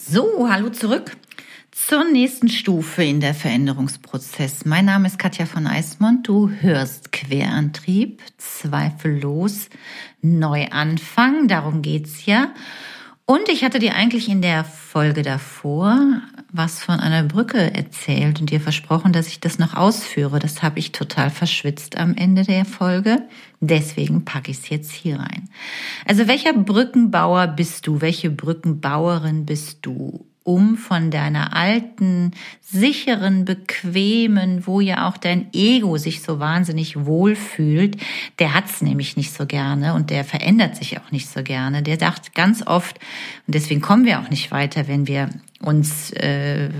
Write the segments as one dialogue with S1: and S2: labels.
S1: So, hallo zurück zur nächsten Stufe in der Veränderungsprozess. Mein Name ist Katja von Eismont. Du hörst Querantrieb, zweifellos Neuanfang. Darum geht's ja. Und ich hatte dir eigentlich in der Folge davor was von einer Brücke erzählt und dir versprochen, dass ich das noch ausführe. Das habe ich total verschwitzt am Ende der Folge. Deswegen packe ich es jetzt hier rein. Also welcher Brückenbauer bist du? Welche Brückenbauerin bist du? Um von deiner alten, sicheren, bequemen, wo ja auch dein Ego sich so wahnsinnig wohlfühlt, der hat's nämlich nicht so gerne und der verändert sich auch nicht so gerne. Der sagt ganz oft, und deswegen kommen wir auch nicht weiter, wenn wir uns äh,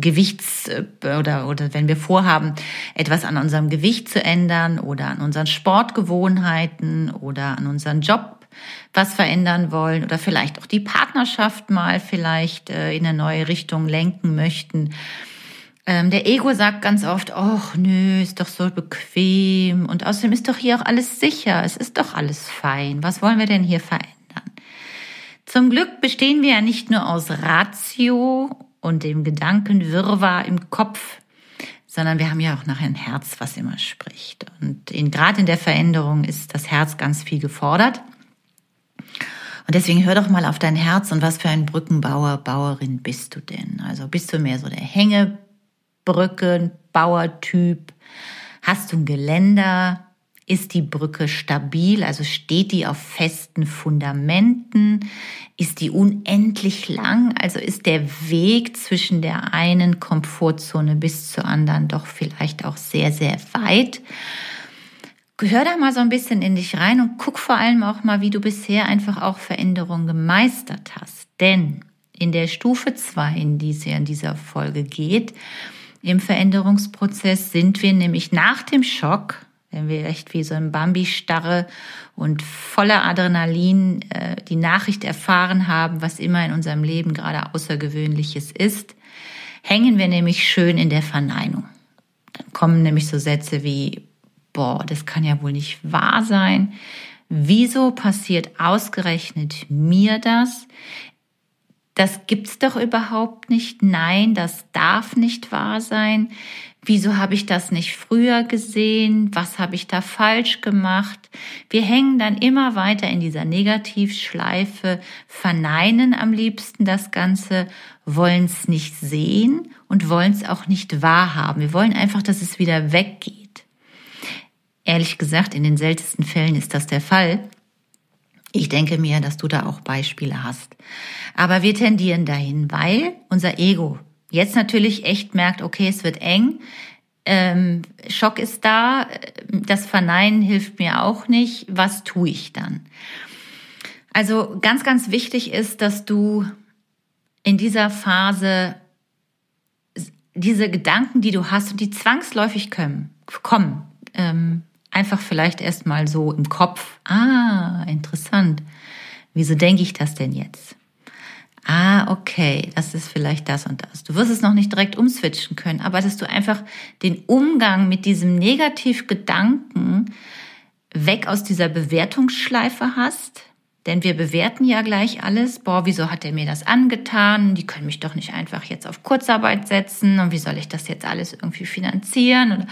S1: Gewichts äh, oder oder wenn wir vorhaben, etwas an unserem Gewicht zu ändern oder an unseren Sportgewohnheiten oder an unseren Job was verändern wollen oder vielleicht auch die Partnerschaft mal vielleicht äh, in eine neue Richtung lenken möchten. Ähm, der Ego sagt ganz oft, ach nö, ist doch so bequem und außerdem ist doch hier auch alles sicher, es ist doch alles fein. Was wollen wir denn hier verändern? Zum Glück bestehen wir ja nicht nur aus Ratio und dem Gedankenwirrwarr im Kopf, sondern wir haben ja auch noch ein Herz, was immer spricht. Und gerade in der Veränderung ist das Herz ganz viel gefordert. Und deswegen hör doch mal auf dein Herz und was für ein Brückenbauer, Bauerin bist du denn? Also bist du mehr so der Hängebrückenbauertyp? Hast du ein Geländer? Ist die Brücke stabil? Also steht die auf festen Fundamenten? Ist die unendlich lang? Also ist der Weg zwischen der einen Komfortzone bis zur anderen doch vielleicht auch sehr, sehr weit? Hör da mal so ein bisschen in dich rein und guck vor allem auch mal, wie du bisher einfach auch Veränderungen gemeistert hast. Denn in der Stufe 2, in die es ja in dieser Folge geht, im Veränderungsprozess sind wir nämlich nach dem Schock, wenn wir echt wie so ein Bambi-Starre und voller Adrenalin äh, die Nachricht erfahren haben, was immer in unserem Leben gerade Außergewöhnliches ist, hängen wir nämlich schön in der Verneinung. Dann kommen nämlich so Sätze wie, boah, das kann ja wohl nicht wahr sein. Wieso passiert ausgerechnet mir das? Das gibt's doch überhaupt nicht. Nein, das darf nicht wahr sein. Wieso habe ich das nicht früher gesehen? Was habe ich da falsch gemacht? Wir hängen dann immer weiter in dieser Negativschleife, verneinen am liebsten das Ganze, wollen es nicht sehen und wollen es auch nicht wahrhaben. Wir wollen einfach, dass es wieder weggeht. Ehrlich gesagt, in den seltensten Fällen ist das der Fall. Ich denke mir, dass du da auch Beispiele hast. Aber wir tendieren dahin, weil unser Ego jetzt natürlich echt merkt, okay, es wird eng, ähm, Schock ist da, das Verneinen hilft mir auch nicht, was tue ich dann? Also ganz, ganz wichtig ist, dass du in dieser Phase diese Gedanken, die du hast und die zwangsläufig kommen, kommen ähm, einfach vielleicht erstmal so im Kopf, ah, interessant, wieso denke ich das denn jetzt? Ah, okay, das ist vielleicht das und das. Du wirst es noch nicht direkt umswitchen können, aber dass du einfach den Umgang mit diesem Negativgedanken weg aus dieser Bewertungsschleife hast, denn wir bewerten ja gleich alles. Boah, wieso hat er mir das angetan? Die können mich doch nicht einfach jetzt auf Kurzarbeit setzen. Und wie soll ich das jetzt alles irgendwie finanzieren? Und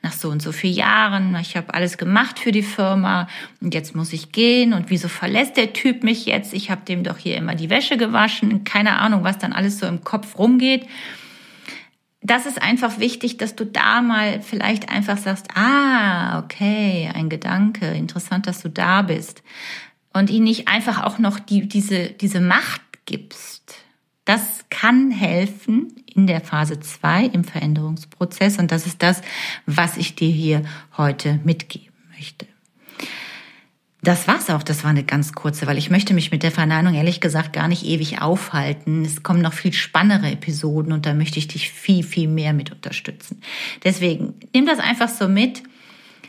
S1: nach so und so vielen Jahren, ich habe alles gemacht für die Firma und jetzt muss ich gehen. Und wieso verlässt der Typ mich jetzt? Ich habe dem doch hier immer die Wäsche gewaschen. Keine Ahnung, was dann alles so im Kopf rumgeht. Das ist einfach wichtig, dass du da mal vielleicht einfach sagst, ah, okay, ein Gedanke, interessant, dass du da bist und ihnen nicht einfach auch noch die, diese, diese Macht gibst. Das kann helfen in der Phase 2 im Veränderungsprozess und das ist das, was ich dir hier heute mitgeben möchte. Das war's auch. Das war eine ganz kurze, weil ich möchte mich mit der Verneinung ehrlich gesagt gar nicht ewig aufhalten. Es kommen noch viel spannendere Episoden und da möchte ich dich viel, viel mehr mit unterstützen. Deswegen nimm das einfach so mit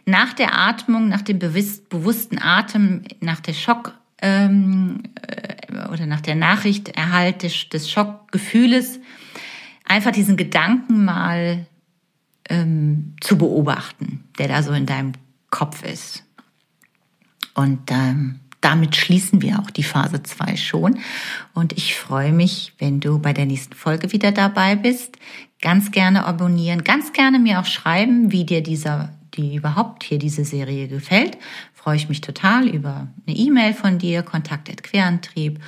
S1: nach der Atmung, nach dem bewussten Atem, nach der Schock ähm, äh, oder nach der Nachricht Erhalt des, des Schockgefühles, einfach diesen Gedanken mal ähm, zu beobachten, der da so in deinem Kopf ist. Und ähm, damit schließen wir auch die Phase 2 schon. Und ich freue mich, wenn du bei der nächsten Folge wieder dabei bist. Ganz gerne abonnieren, ganz gerne mir auch schreiben, wie dir dieser, die überhaupt hier diese Serie gefällt. Freue ich mich total über eine E-Mail von dir, Kontakt Querantrieb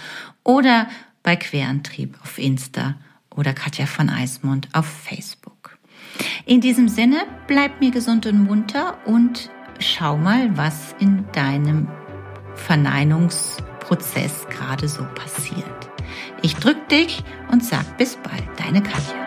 S1: oder bei Querantrieb auf Insta oder Katja von Eismund auf Facebook. In diesem Sinne, bleib mir gesund und munter und schau mal, was in deinem Verneinungsprozess gerade so passiert. Ich drück dich und sag bis bald, deine Katja.